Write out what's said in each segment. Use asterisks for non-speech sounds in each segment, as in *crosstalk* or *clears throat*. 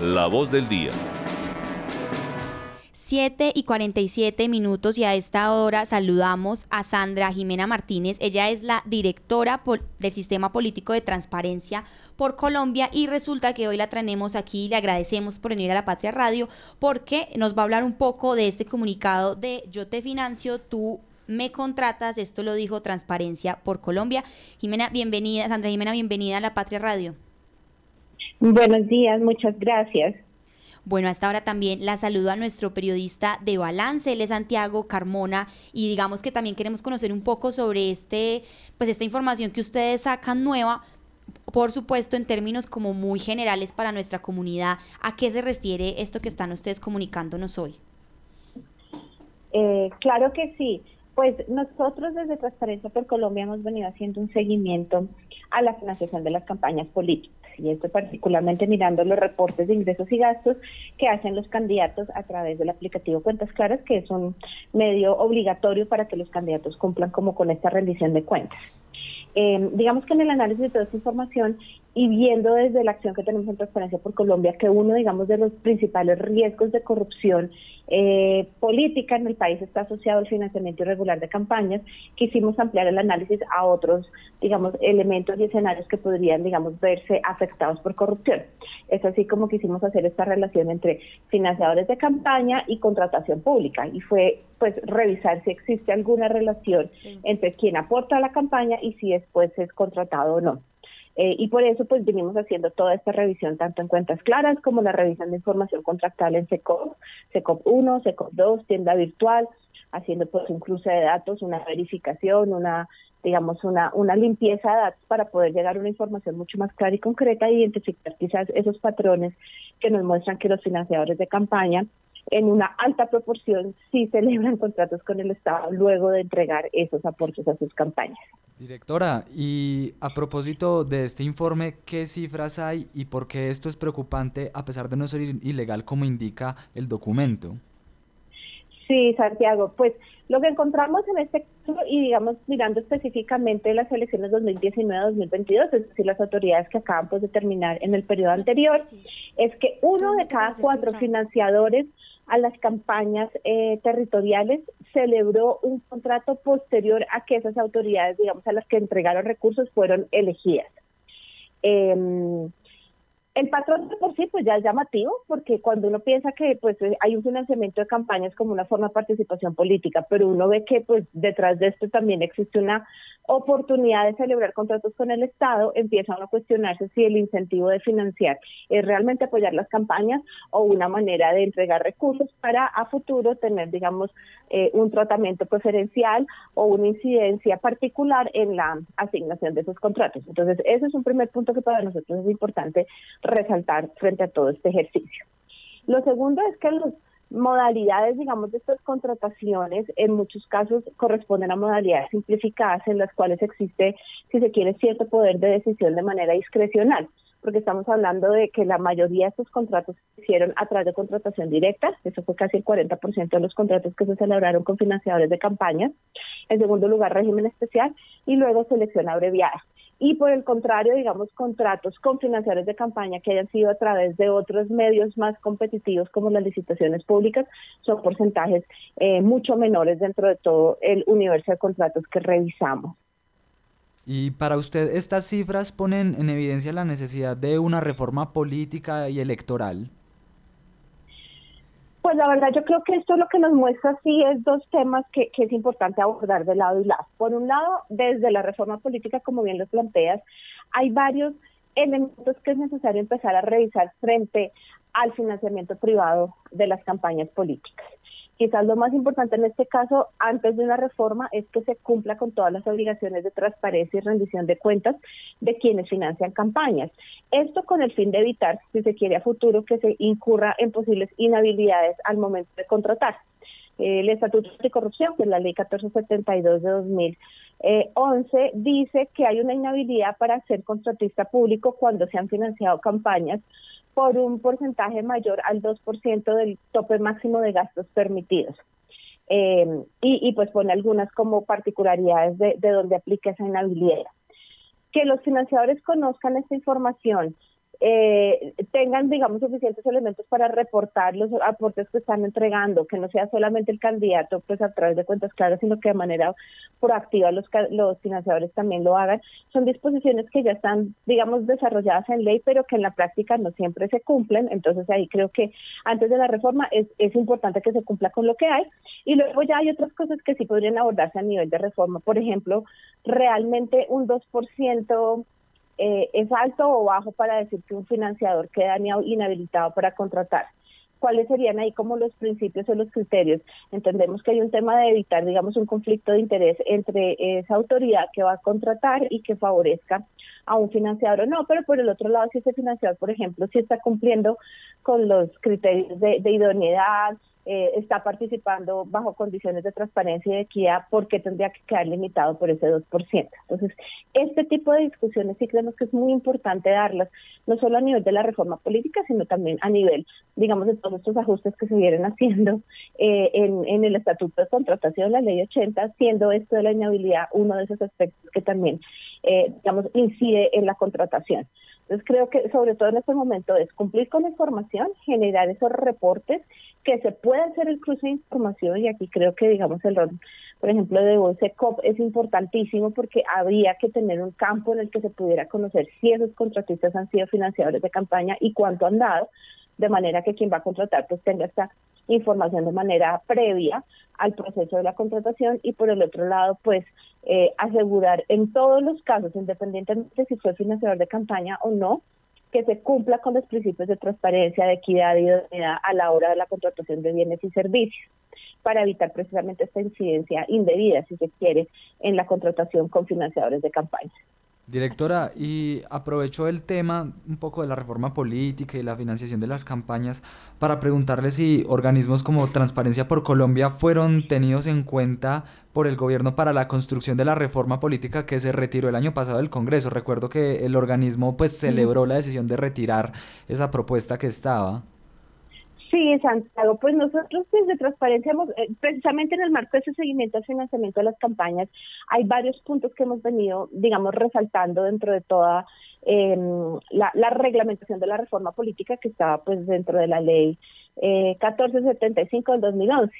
La voz del día. 7 y 47 minutos y a esta hora saludamos a Sandra Jimena Martínez. Ella es la directora del Sistema Político de Transparencia por Colombia y resulta que hoy la traemos aquí le agradecemos por venir a la Patria Radio porque nos va a hablar un poco de este comunicado de Yo te financio, tú me contratas. Esto lo dijo Transparencia por Colombia. Jimena, bienvenida. Sandra Jimena, bienvenida a la Patria Radio. Buenos días, muchas gracias. Bueno, hasta ahora también la saludo a nuestro periodista de Balance, él es Santiago Carmona, y digamos que también queremos conocer un poco sobre este, pues esta información que ustedes sacan nueva, por supuesto en términos como muy generales para nuestra comunidad. ¿A qué se refiere esto que están ustedes comunicándonos hoy? Eh, claro que sí. Pues nosotros desde Transparencia por Colombia hemos venido haciendo un seguimiento a la financiación de las campañas políticas y esto particularmente mirando los reportes de ingresos y gastos que hacen los candidatos a través del aplicativo Cuentas Claras, que es un medio obligatorio para que los candidatos cumplan como con esta rendición de cuentas. Eh, digamos que en el análisis de toda esta información y viendo desde la acción que tenemos en Transparencia por Colombia que uno, digamos, de los principales riesgos de corrupción eh, política en el país está asociado al financiamiento irregular de campañas, quisimos ampliar el análisis a otros, digamos, elementos y escenarios que podrían, digamos, verse afectados por corrupción. Es así como quisimos hacer esta relación entre financiadores de campaña y contratación pública y fue pues revisar si existe alguna relación entre quien aporta a la campaña y si después es contratado o no. Eh, y por eso pues venimos haciendo toda esta revisión tanto en cuentas claras como la revisión de información contractual en SECOP, SECOP 1, SECOP 2, tienda virtual, haciendo pues un cruce de datos, una verificación, una digamos una, una limpieza de datos para poder llegar a una información mucho más clara y concreta e identificar quizás esos patrones que nos muestran que los financiadores de campaña en una alta proporción sí *laughs* celebran contratos con el Estado luego de entregar esos aportes a sus campañas. Directora, y a propósito de este informe, ¿qué cifras hay y por qué esto es preocupante a pesar de no ser ilegal como indica el documento? Sí, Santiago, pues lo que encontramos en este caso, y digamos mirando específicamente las elecciones 2019-2022, es decir, las autoridades que acaban pues, de terminar en el periodo anterior, es que uno de cada cuatro financiadores a las campañas eh, territoriales, celebró un contrato posterior a que esas autoridades, digamos, a las que entregaron recursos fueron elegidas. Em, el patrón de por sí pues ya es llamativo porque cuando uno piensa que pues hay un financiamiento de campañas como una forma de participación política, pero uno ve que pues detrás de esto también existe una oportunidad de celebrar contratos con el Estado, empieza a cuestionarse si el incentivo de financiar es realmente apoyar las campañas o una manera de entregar recursos para a futuro tener, digamos, eh, un tratamiento preferencial o una incidencia particular en la asignación de esos contratos. Entonces, ese es un primer punto que para nosotros es importante resaltar frente a todo este ejercicio. Lo segundo es que los modalidades, digamos, de estas contrataciones en muchos casos corresponden a modalidades simplificadas en las cuales existe, si se quiere, cierto poder de decisión de manera discrecional, porque estamos hablando de que la mayoría de estos contratos se hicieron a través de contratación directa, eso fue casi el 40% de los contratos que se celebraron con financiadores de campaña, en segundo lugar régimen especial y luego selección abreviada y por el contrario, digamos, contratos con financiadores de campaña que hayan sido a través de otros medios más competitivos como las licitaciones públicas son porcentajes eh, mucho menores dentro de todo el universo de contratos que revisamos. Y para usted, ¿estas cifras ponen en evidencia la necesidad de una reforma política y electoral? Pues la verdad yo creo que esto lo que nos muestra sí es dos temas que, es importante abordar de lado y lado. Por un lado, desde la reforma política, como bien lo planteas, hay varios elementos que es necesario empezar a revisar frente al financiamiento privado de las campañas políticas. Quizás lo más importante en este caso, antes de una reforma, es que se cumpla con todas las obligaciones de transparencia y rendición de cuentas de quienes financian campañas. Esto con el fin de evitar, si se quiere a futuro, que se incurra en posibles inhabilidades al momento de contratar. El Estatuto de Corrupción, que es la Ley 1472 de 2011, dice que hay una inhabilidad para ser contratista público cuando se han financiado campañas por un porcentaje mayor al 2% del tope máximo de gastos permitidos. Eh, y, pues pone algunas como particularidades de, de donde aplica esa inhabilidad. Que los financiadores conozcan esta información eh, tengan, digamos, suficientes elementos para reportar los aportes que están entregando, que no sea solamente el candidato, pues a través de cuentas claras, sino que de manera proactiva los, los financiadores también lo hagan. Son disposiciones que ya están, digamos, desarrolladas en ley, pero que en la práctica no siempre se cumplen. Entonces ahí creo que antes de la reforma es, es importante que se cumpla con lo que hay. Y luego ya hay otras cosas que sí podrían abordarse a nivel de reforma. Por ejemplo, realmente un 2% eh, es alto o bajo para decir que un financiador queda inhabilitado para contratar. ¿Cuáles serían ahí como los principios o los criterios? Entendemos que hay un tema de evitar, digamos, un conflicto de interés entre esa autoridad que va a contratar y que favorezca a un financiador o no, pero por el otro lado, si ese financiador, por ejemplo, si está cumpliendo con los criterios de idoneidad, eh, está participando bajo condiciones de transparencia y de equidad, ¿por qué tendría que quedar limitado por ese 2%? Entonces, este tipo de discusiones sí creemos que es muy importante darlas, no solo a nivel de la reforma política, sino también a nivel, digamos, de todos estos ajustes que se vienen haciendo eh, en, en el Estatuto de Contratación, la Ley 80, siendo esto de la inhabilidad uno de esos aspectos que también, eh, digamos, incide en la contratación. Entonces creo que sobre todo en este momento es cumplir con la información, generar esos reportes, que se puede hacer el cruce de información y aquí creo que digamos el rol, por ejemplo, de COP es importantísimo porque habría que tener un campo en el que se pudiera conocer si esos contratistas han sido financiadores de campaña y cuánto han dado, de manera que quien va a contratar pues tenga esta información de manera previa al proceso de la contratación y por el otro lado pues eh, asegurar en todos los casos, independientemente si fue financiador de campaña o no, que se cumpla con los principios de transparencia, de equidad y de a la hora de la contratación de bienes y servicios, para evitar precisamente esta incidencia indebida, si se quiere, en la contratación con financiadores de campaña. Directora, y aprovecho el tema un poco de la reforma política y la financiación de las campañas para preguntarle si organismos como Transparencia por Colombia fueron tenidos en cuenta por el gobierno para la construcción de la reforma política que se retiró el año pasado del Congreso. Recuerdo que el organismo pues celebró la decisión de retirar esa propuesta que estaba. Sí, Santiago, pues nosotros desde Transparencia, hemos, eh, precisamente en el marco de ese seguimiento al financiamiento de las campañas, hay varios puntos que hemos venido, digamos, resaltando dentro de toda em, la, reglamentación de la reforma política que estaba pues dentro de la ley eh, 1475 del 2011.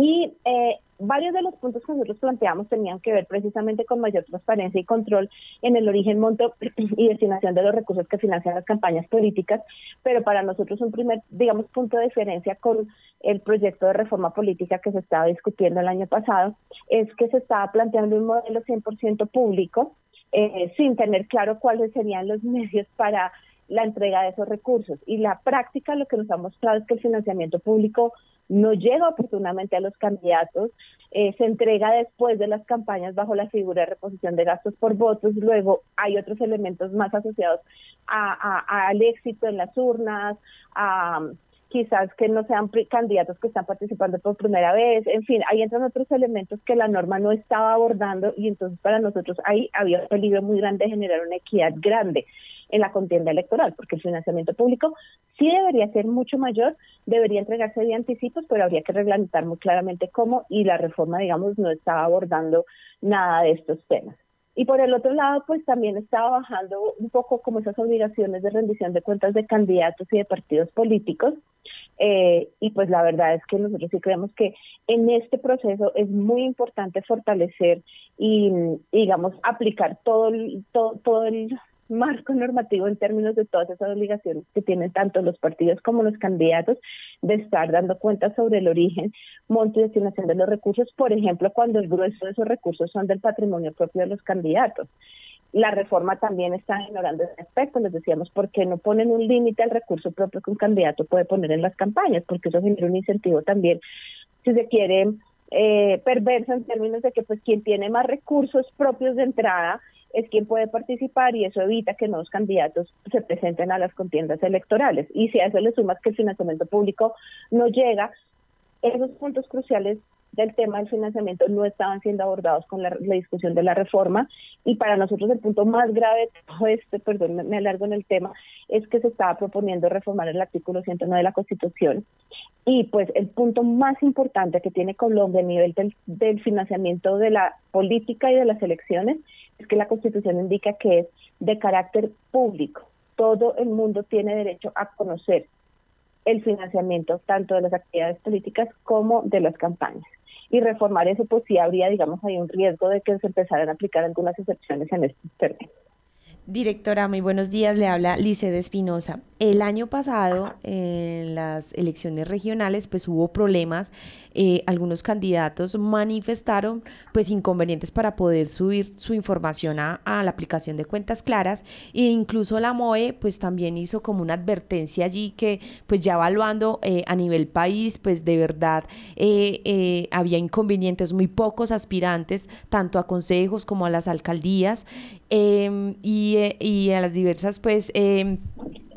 Y eh, varios de los puntos que nosotros planteamos tenían que ver precisamente con mayor transparencia y control en el origen, monto *clears throat* y destinación de los recursos que financian las campañas políticas, pero para nosotros un primer, digamos, punto de diferencia con el proyecto de reforma política que se estaba discutiendo el año pasado es que se estaba planteando un modelo 100% público, eh, sin tener claro cuáles serían los medios para la entrega de esos recursos. Y la práctica lo que nos ha mostrado es que el financiamiento público no llega oportunamente a los candidatos, eh, se entrega después de las campañas bajo la figura de reposición de gastos por votos, luego hay otros elementos más asociados al éxito en las urnas, a quizás que no sean candidatos que están participando por primera vez, en fin, ahí entran otros elementos que la norma no estaba abordando y entonces para nosotros ahí había un peligro muy grande de generar una equidad grande en la contienda electoral, porque el financiamiento público sí debería ser mucho mayor, debería entregarse de anticipos, pero habría que reglamentar muy claramente cómo y la reforma, digamos, no estaba abordando nada de estos temas. Y por el otro lado, pues también estaba bajando un poco como esas obligaciones de rendición de cuentas de candidatos y de partidos políticos. Eh, y pues la verdad es que nosotros sí creemos que en este proceso es muy importante fortalecer y, digamos, aplicar todo, todo, todo el marco normativo en términos de todas esas obligaciones que tienen tanto los partidos como los candidatos de estar dando cuenta sobre el origen, monto y destinación de los recursos, por ejemplo, cuando el grueso de esos recursos son del patrimonio propio de los candidatos. La reforma también está ignorando ese aspecto, les decíamos, ¿por qué no ponen un límite al recurso propio que un candidato puede poner en las campañas? Porque eso genera un incentivo también, si se quiere, eh, perverso en términos de que pues quien tiene más recursos propios de entrada es quien puede participar y eso evita que nuevos candidatos se presenten a las contiendas electorales. Y si a eso le sumas que el financiamiento público no llega, esos puntos cruciales del tema del financiamiento no estaban siendo abordados con la, discusión de la reforma y para nosotros el punto más grave de todo este, perdón, me, alargo en el tema, es que se estaba proponiendo reformar el artículo 109 de la Constitución y pues el punto más importante que tiene Colombia a nivel del, del financiamiento de la política y de las elecciones es que la Constitución indica que es de carácter público todo el mundo tiene derecho a conocer el financiamiento tanto de las actividades políticas como de las campañas. Y reformar eso, pues sí habría, digamos, hay un riesgo de que se empezaran a aplicar algunas excepciones en estos términos. Directora, muy buenos días. Le habla Lice de Espinosa. El año pasado, en las elecciones regionales, pues hubo problemas. Eh, algunos candidatos manifestaron pues inconvenientes para poder subir su información a, la aplicación de cuentas claras e incluso la MOE pues también hizo como una advertencia allí que pues ya evaluando eh, a nivel país pues de verdad eh, había inconvenientes, muy pocos aspirantes tanto a consejos como a las alcaldías em, y eh, y a las diversas pues em,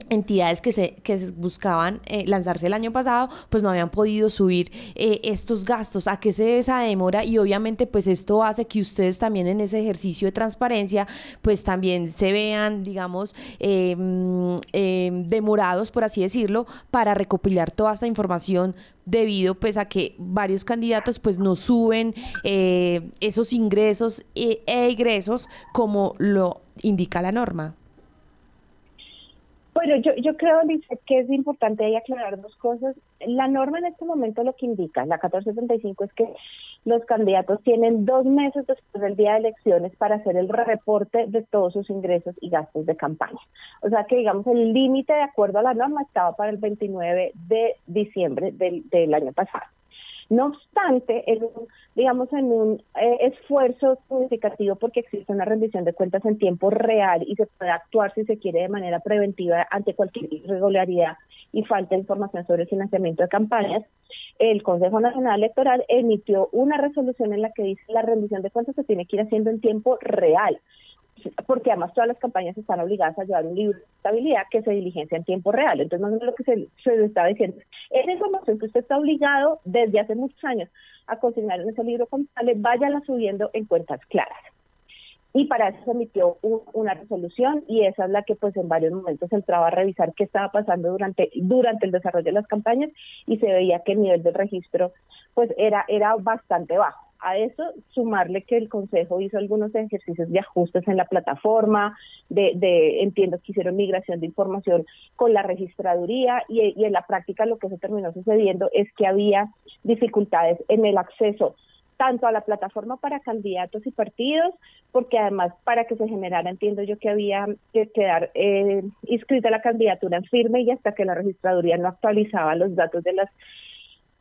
entidades que se, que buscaban eh, lanzarse el año pasado, pues no habían podido subir eh, estos gastos. ¿A qué se debe esa demora? Y obviamente pues esto hace que ustedes también en ese ejercicio de transparencia pues también se vean, digamos, em, demorados, por así decirlo, para recopilar toda esta información debido pues a que varios candidatos pues no suben esos ingresos e egresos como lo indica la norma? Bueno, yo, yo creo, que es importante ahí aclarar dos cosas. La norma en este momento lo que indica, la 1475, es que los candidatos tienen dos meses después del día de elecciones para hacer el reporte de todos sus ingresos y gastos de campaña. O sea que, digamos, el límite de acuerdo a la norma estaba para el 29 de diciembre del, del año pasado. No obstante, en digamos, en un eh, esfuerzo significativo porque existe una rendición de cuentas en tiempo real y se puede actuar si se quiere de manera preventiva ante cualquier irregularidad y falta de información sobre el financiamiento de campañas, el Consejo Nacional Electoral emitió una resolución en la que dice la rendición de cuentas se tiene que ir haciendo en tiempo real porque además todas las campañas están obligadas a llevar un libro de estabilidad que se diligencia en tiempo real. Entonces, más o lo que se, se está diciendo esa información que usted está obligado desde hace muchos años a consignar en ese libro contable, váyala subiendo en cuentas claras. Y para eso se emitió una resolución y esa es la que pues en varios momentos entraba a revisar qué estaba pasando durante, durante el desarrollo de las campañas y se veía que el nivel del registro pues era, era bastante bajo a eso sumarle que el Consejo hizo algunos ejercicios de ajustes en la plataforma, de, de entiendo que hicieron migración de información con la registraduría y, en la práctica lo que se terminó sucediendo es que había dificultades en el acceso tanto a la plataforma para candidatos y partidos, porque además para que se generara, entiendo yo que había que quedar eh, inscrita la candidatura en firme y hasta que la registraduría no actualizaba los datos de las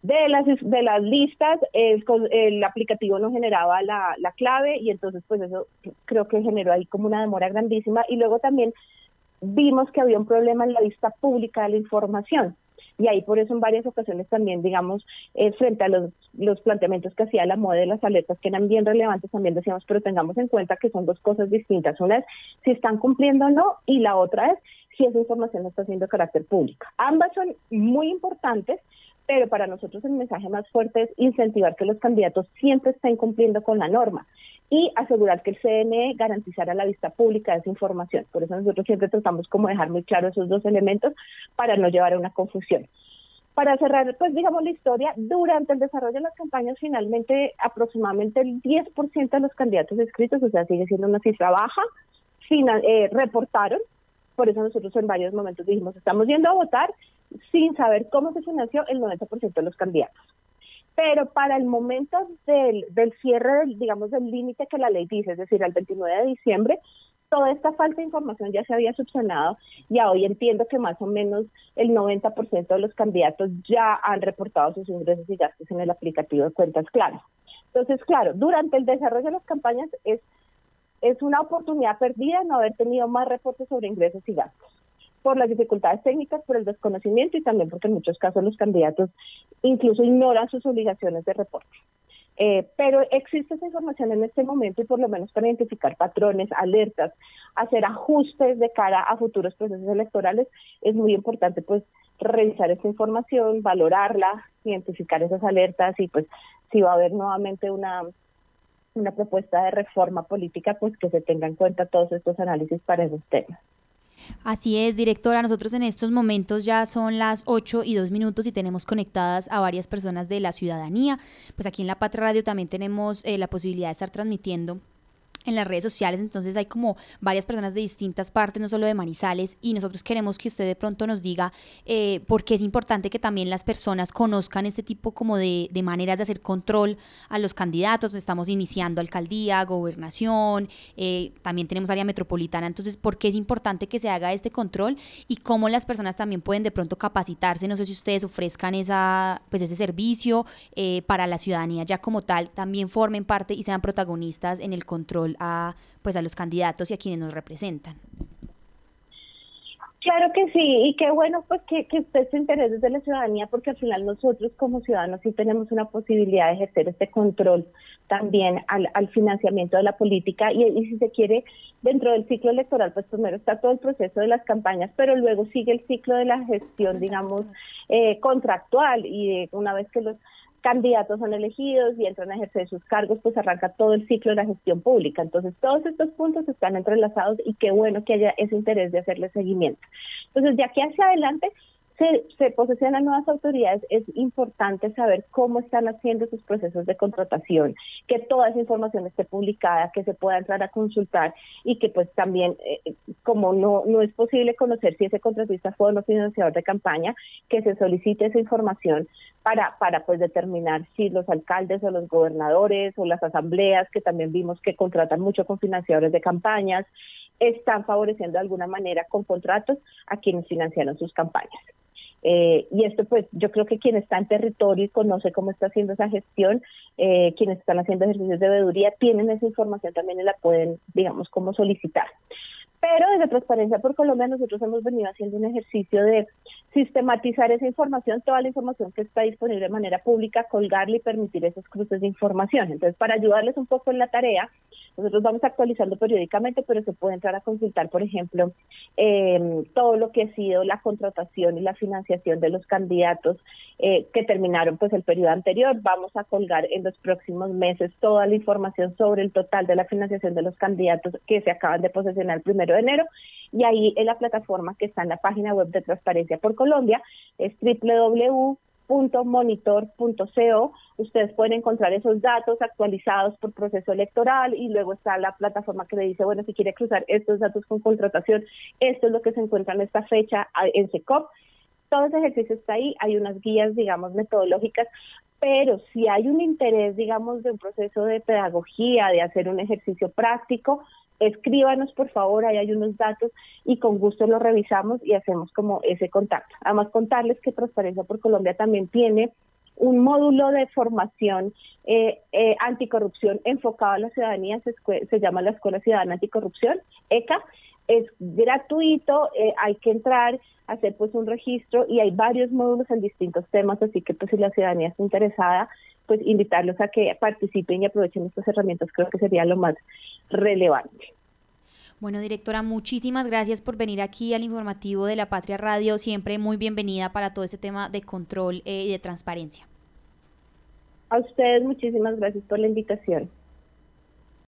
de las de las listas el aplicativo no generaba la, la clave y entonces pues eso creo que generó ahí como una demora grandísima. Y luego también vimos que había un problema en la vista pública de la información. Y ahí por eso en varias ocasiones también digamos eh, frente a los, los planteamientos que hacía la moda de las alertas que eran bien relevantes también decíamos pero tengamos en cuenta que son dos cosas distintas. Una es si están cumpliendo o no y la otra es si esa información no está siendo de carácter público ambas son muy importantes pero para nosotros el mensaje más fuerte es incentivar que los candidatos siempre estén cumpliendo con la norma y asegurar que el CNE garantizara la vista pública de esa información. Por eso nosotros siempre tratamos como dejar muy claro esos dos elementos para no llevar a una confusión. Para cerrar, pues digamos la historia, durante el desarrollo de las campañas finalmente aproximadamente el 10% de los candidatos inscritos, o sea, sigue siendo una cifra baja, final, eh, reportaron, por eso nosotros en varios momentos dijimos, estamos yendo a votar sin saber cómo se financió el 90% de los candidatos. Pero para el momento del, del cierre, del, digamos, del límite que la ley dice, es decir, al 29 de diciembre, toda esta falta de información ya se había subsanado y hoy entiendo que más o menos el 90% de los candidatos ya han reportado sus ingresos y gastos en el aplicativo de cuentas claras. Entonces, claro, durante el desarrollo de las campañas es, es una oportunidad perdida no haber tenido más reportes sobre ingresos y gastos por las dificultades técnicas, por el desconocimiento y también porque en muchos casos los candidatos incluso ignoran sus obligaciones de reporte. Eh, pero existe esa información en este momento y por lo menos para identificar patrones, alertas, hacer ajustes de cara a futuros procesos electorales, es muy importante pues revisar esa información, valorarla, identificar esas alertas y pues si va a haber nuevamente una una propuesta de reforma política, pues que se tenga en cuenta todos estos análisis para esos temas. Así es, directora. Nosotros en estos momentos ya son las 8 y 2 minutos y tenemos conectadas a varias personas de la ciudadanía. Pues aquí en La Patria Radio también tenemos eh, la posibilidad de estar transmitiendo en las redes sociales, entonces hay como varias personas de distintas partes, no solo de Manizales, y nosotros queremos que usted de pronto nos diga eh, por qué es importante que también las personas conozcan este tipo como de, maneras de hacer control a los candidatos. Estamos iniciando alcaldía, gobernación, eh, también tenemos área metropolitana, entonces por qué es importante que se haga este control y cómo las personas también pueden de pronto capacitarse. No sé si ustedes ofrezcan esa, pues ese servicio eh, para la ciudadanía ya como tal, también formen parte y sean protagonistas en el control a, pues, a los candidatos y a quienes nos representan. Claro que sí, y qué bueno pues que, que usted se interese de la ciudadanía, porque al final nosotros como ciudadanos sí tenemos una posibilidad de ejercer este control también al, al financiamiento de la política y, y, si se quiere, dentro del ciclo electoral, pues primero está todo el proceso de las campañas, pero luego sigue el ciclo de la gestión, digamos, eh, contractual y una vez que los candidatos son elegidos y entran a ejercer sus cargos, pues arranca todo el ciclo de la gestión pública. Entonces, todos estos puntos están entrelazados y qué bueno que haya ese interés de hacerle seguimiento. Entonces, de aquí hacia adelante, se, se posesionan nuevas autoridades, es importante saber cómo están haciendo sus procesos de contratación, que toda esa información esté publicada, que se pueda entrar a consultar y que pues también, eh, como no, no es posible conocer si ese contratista fue o no financiador de campaña, que se solicite esa información para, para pues determinar si los alcaldes o los gobernadores o las asambleas, que también vimos que contratan mucho con financiadores de campañas, están favoreciendo de alguna manera con contratos a quienes financiaron sus campañas. Eh, y esto pues yo creo que quien está en territorio y conoce cómo está haciendo esa gestión, eh, quienes están haciendo ejercicios de veeduría, tienen esa información también y la pueden, digamos, como solicitar. Pero desde Transparencia por Colombia nosotros hemos venido haciendo un ejercicio de sistematizar esa información, toda la información que está disponible de manera pública, colgarla y permitir esos cruces de información. Entonces, para ayudarles un poco en la tarea, nosotros vamos actualizando periódicamente, pero se puede entrar a consultar, por ejemplo, eh, todo lo que ha sido la contratación y la financiación de los candidatos eh, que terminaron pues el periodo anterior. Vamos a colgar en los próximos meses toda la información sobre el total de la financiación de los candidatos que se acaban de posesionar el primero de enero. Y ahí en la plataforma que está en la página web de Transparencia por Colombia es www monitor.co. Ustedes pueden encontrar esos datos actualizados por proceso electoral y luego está la plataforma que le dice, bueno, si quiere cruzar estos datos con contratación, esto es lo que se encuentra en esta fecha en SECOP. Todo ese ejercicio está ahí, hay unas guías, digamos, metodológicas, pero si hay un interés, digamos, de un proceso de pedagogía, de hacer un ejercicio práctico, escríbanos por favor, ahí hay unos datos y con gusto los revisamos y hacemos como ese contacto. Además, contarles que Transparencia por Colombia también tiene un módulo de formación eh, eh, anticorrupción enfocado a la ciudadanía, se, llama la Escuela Ciudadana Anticorrupción, ECA, es gratuito, eh, hay que entrar, hacer pues un registro y hay varios módulos en distintos temas, así que pues si la ciudadanía está interesada, pues invitarlos a que participen y aprovechen estas herramientas, creo que sería lo más relevante. Bueno, directora, muchísimas gracias por venir aquí al informativo de la Patria Radio. Siempre muy bienvenida para todo este tema de control eh, y de transparencia. A ustedes muchísimas gracias por la invitación.